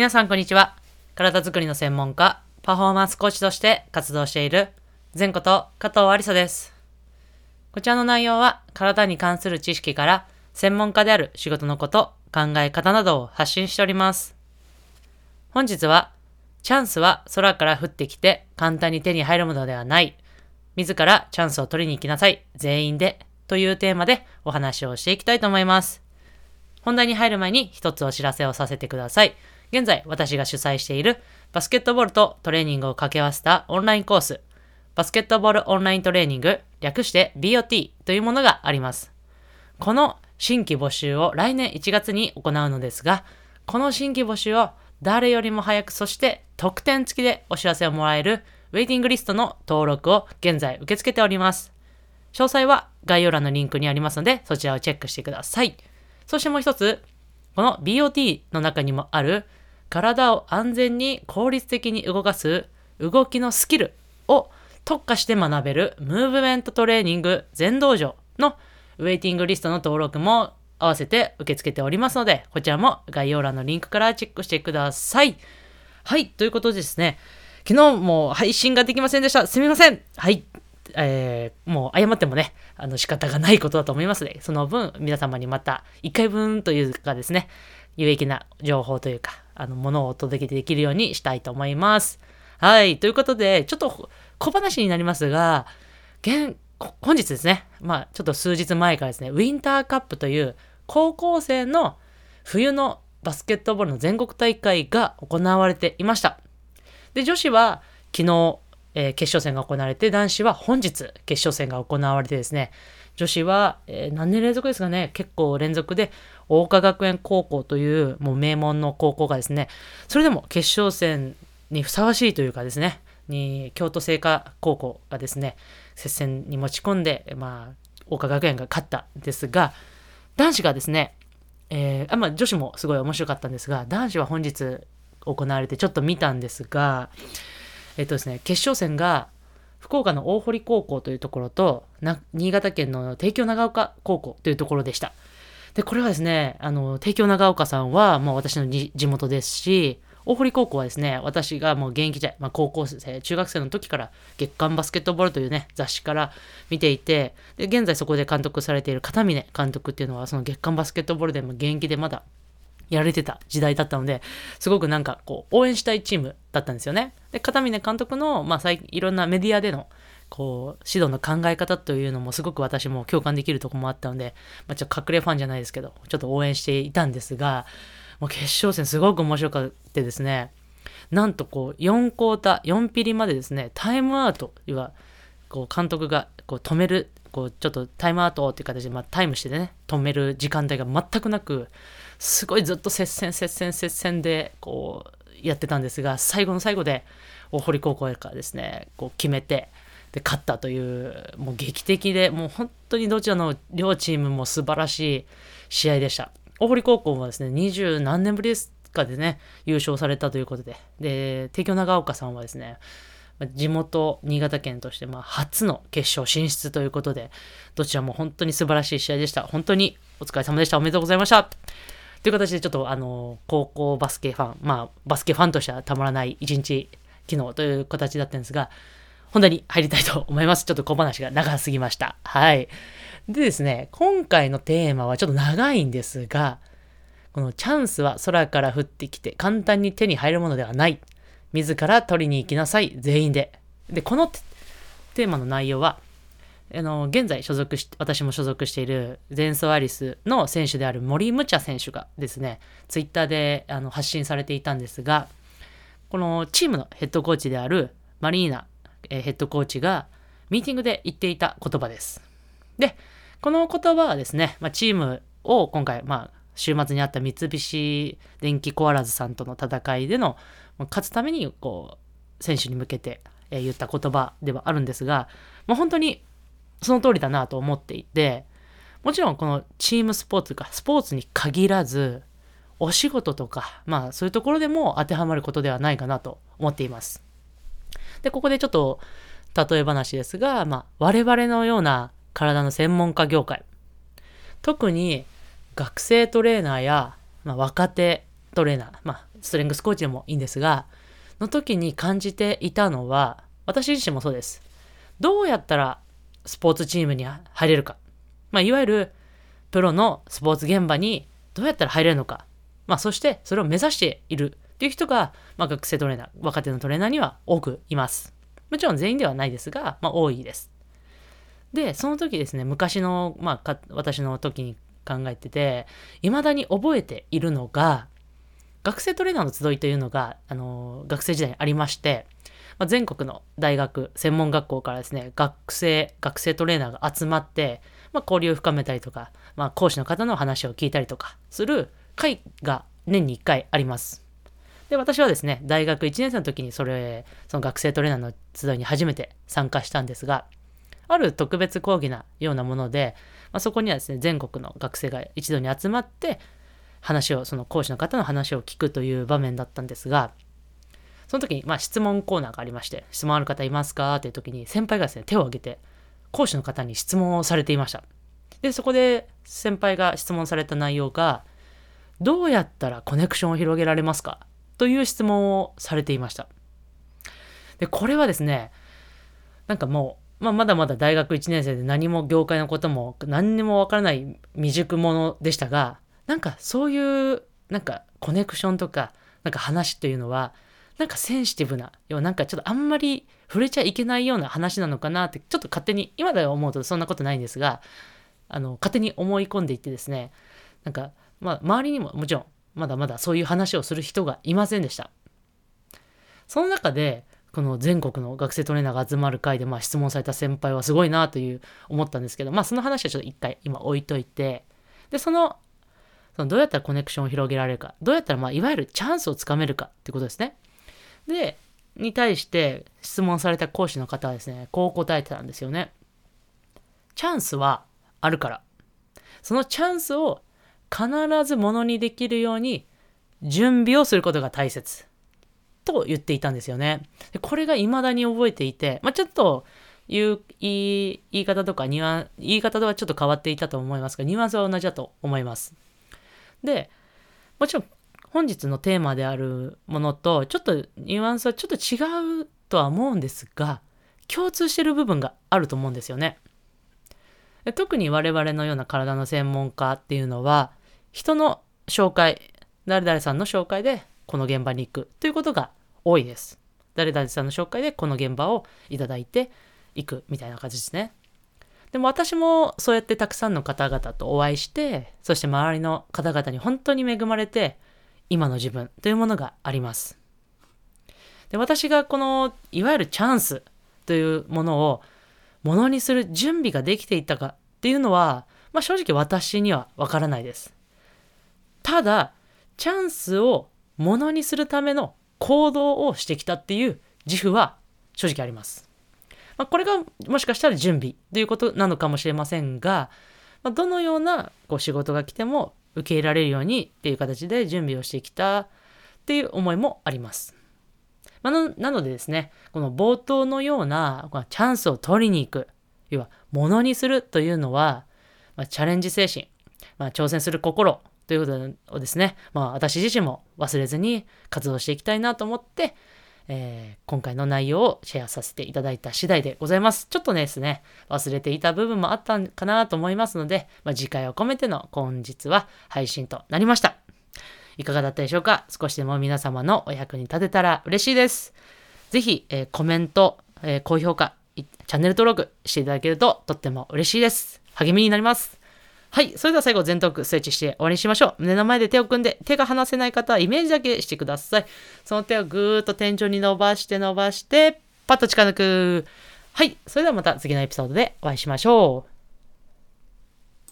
皆さんこんにちは。体づくりの専門家、パフォーマンスコーチとして活動している、前こと加藤ありさです。こちらの内容は、体に関する知識から、専門家である仕事のこと、考え方などを発信しております。本日は、チャンスは空から降ってきて簡単に手に入るものではない。自らチャンスを取りに行きなさい。全員で。というテーマでお話をしていきたいと思います。本題に入る前に一つお知らせをさせてください。現在私が主催しているバスケットボールとトレーニングを掛け合わせたオンラインコース、バスケットボールオンライントレーニング、略して BOT というものがあります。この新規募集を来年1月に行うのですが、この新規募集を誰よりも早く、そして特典付きでお知らせをもらえるウェイティングリストの登録を現在受け付けております。詳細は概要欄のリンクにありますので、そちらをチェックしてください。そしてもう一つ、この BOT の中にもある体を安全に効率的に動かす動きのスキルを特化して学べるムーブメントトレーニング全道場のウェイティングリストの登録も合わせて受け付けておりますので、こちらも概要欄のリンクからチェックしてください。はい、ということでですね、昨日も配信ができませんでした。すみません。はい。えー、もう謝ってもね、あの仕方がないことだと思いますので、その分皆様にまた1回分というかですね、有益な情報というか、あの、ものをお届けできるようにしたいと思います。はい。ということで、ちょっと小話になりますが、現、本日ですね、まあ、ちょっと数日前からですね、ウィンターカップという高校生の冬のバスケットボールの全国大会が行われていました。で、女子は昨日、えー決勝戦が行われて、男子は本日決勝戦が行われてですね、女子は、えー何年連続ですかね、結構連続で、桜花学園高校というもう名門の高校がですね、それでも決勝戦にふさわしいというかですね、に京都精華高校がですね、接戦に持ち込んで、まあ、桜花学園が勝ったんですが、男子がですね、えーあまあ、女子もすごい面白かったんですが、男子は本日行われてちょっと見たんですが、えっとですね、決勝戦が福岡の大堀高校というところと、新潟県の帝京長岡高校というところでした。で、これはですね、あの、帝京長岡さんは、もう私の地元ですし、大堀高校はですね、私がもう現役時代、まあ、高校生、中学生の時から月刊バスケットボールというね、雑誌から見ていて、で、現在そこで監督されている片峰監督っていうのは、その月刊バスケットボールでも現役でまだやれてた時代だったので、すごくなんかこう、応援したいチームだったんですよね。で、片峰監督の、まあ、最いろんなメディアでの、こう、指導の考え方というのもすごく私も共感できるところもあったので、まあ、ちょっと隠れファンじゃないですけど、ちょっと応援していたんですが、もう決勝戦すごく面白かってですね、なんとこう、4クォーター、4ピリまでですね、タイムアウト、要は、こう、監督がこう止める、こう、ちょっとタイムアウトっていう形で、まあ、タイムしてね、止める時間帯が全くなく、すごいずっと接戦、接戦、接戦で、こう、やってたんですが、最後の最後で、大堀高校からですね、こう、決めて、で、勝ったという、もう劇的で、もう本当にどちらの両チームも素晴らしい試合でした。大堀高校はですね、二十何年ぶりですかでね、優勝されたということで、で、帝京長岡さんはですね、地元新潟県としてまあ初の決勝進出ということで、どちらも本当に素晴らしい試合でした。本当にお疲れ様でした。おめでとうございました。という形でちょっとあの、高校バスケファン、まあ、バスケファンとしてはたまらない一日、昨日という形だったんですが、本題に入りたいと思います。ちょっと小話が長すぎました。はい。でですね、今回のテーマはちょっと長いんですが、このチャンスは空から降ってきて簡単に手に入るものではない。自ら取りに行きなさい。全員で。で、このテーマの内容は、あの、現在所属し、私も所属しているゼンソアリスの選手である森ムチャ選手がですね、ツイッターであの発信されていたんですが、このチームのヘッドコーチであるマリーナ、えヘッドコーチがミーティングで言っていた言葉です。で、この言葉はですね、まあ、チームを今回、まあ、週末にあった三菱電機コアラズさんとの戦いでの、ま勝つために、こう、選手に向けて、言った言葉ではあるんですが、まあ、本当にその通りだなと思っていて、もちろんこのチームスポーツとか、スポーツに限らず、お仕事とか、まあそういうところでも当てはまることではないかなと思っています。で、ここでちょっと例え話ですが、まあ我々のような体の専門家業界、特に学生トレーナーや、まあ、若手トレーナー、まあ、ストレングスコーチでもいいんですが、の時に感じていたのは、私自身もそうです。どうやったらスポーツチームに入れるか。まあ、いわゆるプロのスポーツ現場にどうやったら入れるのか。まあ、そしてそれを目指しているっていう人が、まあ、学生トレーナー、若手のトレーナーには多くいます。もちろん全員ではないですが、まあ、多いです。で、その時ですね、昔の、まあ、私の時に考えてて、未だに覚えているのが、学生トレーナーの集いというのが、あの学生時代にありまして、まあ、全国の大学、専門学校からですね、学生、学生トレーナーが集まって、まあ、交流を深めたりとか、まあ、講師の方の話を聞いたりとかする会が年に1回あります。で、私はですね、大学1年生の時にそれ、その学生トレーナーの集いに初めて参加したんですが、ある特別講義なようなもので、まあ、そこにはですね、全国の学生が一度に集まって、話を、その講師の方の話を聞くという場面だったんですが、その時に、まあ、質問コーナーがありまして、質問ある方いますか？という時に、先輩がですね、手を挙げて、講師の方に質問をされていました。で、そこで先輩が質問された内容が、どうやったらコネクションを広げられますか？という質問をされていました。で、これはですね、なんかもう、まあ、まだまだ大学1年生で何も業界のことも何にもわからない未熟者でしたが、なんかそういうなんかコネクションとかなんか話というのはなんかセンシティブな要はなんかちょっとあんまり触れちゃいけないような話なのかなってちょっと勝手に今では思うとそんなことないんですがあの勝手に思い込んでいってですねなんかまあ周りにももちろんまだまだそういう話をする人がいませんでした。その中で、この全国の学生トレーナーが集まる会で、まあ、質問された先輩はすごいなという思ったんですけど、まあ、その話はちょっと一回今置いといて、で、その、そのどうやったらコネクションを広げられるか、どうやったら、まあ、いわゆるチャンスをつかめるかってことですね。で、に対して質問された講師の方はですね、こう答えてたんですよね。チャンスはあるから。そのチャンスを必ずものにできるように準備をすることが大切と言っていたんですよね。でこれが未だに覚えていて、まあ、ちょっと言う言い方とかニュアン言い方とはちょっと変わっていたと思いますが、ニュアンスは同じだと思います。で、もちろん本日のテーマであるものとちょっとニュアンスはちょっと違うとは思うんですが、共通してる部分があると思うんですよね。特に我々のような体の専門家っていうのは、人の紹介、誰々さんの紹介でこの現場に行くということが多いです。誰々さんの紹介でこの現場をいただいて行くみたいな感じですね。でも私もそうやってたくさんの方々とお会いして、そして周りの方々に本当に恵まれて、今の自分というものがあります。で私がこのいわゆるチャンスというものをものにする準備ができていたかっていうのは、まあ、正直私にはわからないです。ただ、チャンスをものにするための行動をしてきたっていう自負は正直あります。まあ、これがもしかしたら準備ということなのかもしれませんが、まあ、どのようなこう仕事が来ても受け入れられるようにっていう形で準備をしてきたっていう思いもあります。まあ、なのでですね、この冒頭のようなチャンスを取りに行く、要は、ものにするというのは、まあ、チャレンジ精神、まあ、挑戦する心ということをですね、まあ、私自身も忘れずに活動していきたいなと思って、えー、今回の内容をシェアさせていただいた次第でございます。ちょっとですね、忘れていた部分もあったんかなと思いますので、まあ、次回を込めての本日は配信となりました。いかがだったでしょうか？少しでも皆様のお役に立てたら嬉しいです。ぜひ、えー、コメント、えー、高評価、チャンネル登録していただけるととっても嬉しいです。励みになります。はい。それでは最後、全トークスイッチして終わりにしましょう。目の前で手を組んで、手が離せない方はイメージだけしてください。その手をぐーっと天井に伸ばして伸ばして、パッと近づく。はい。それではまた次のエピソードでお会いしましょう。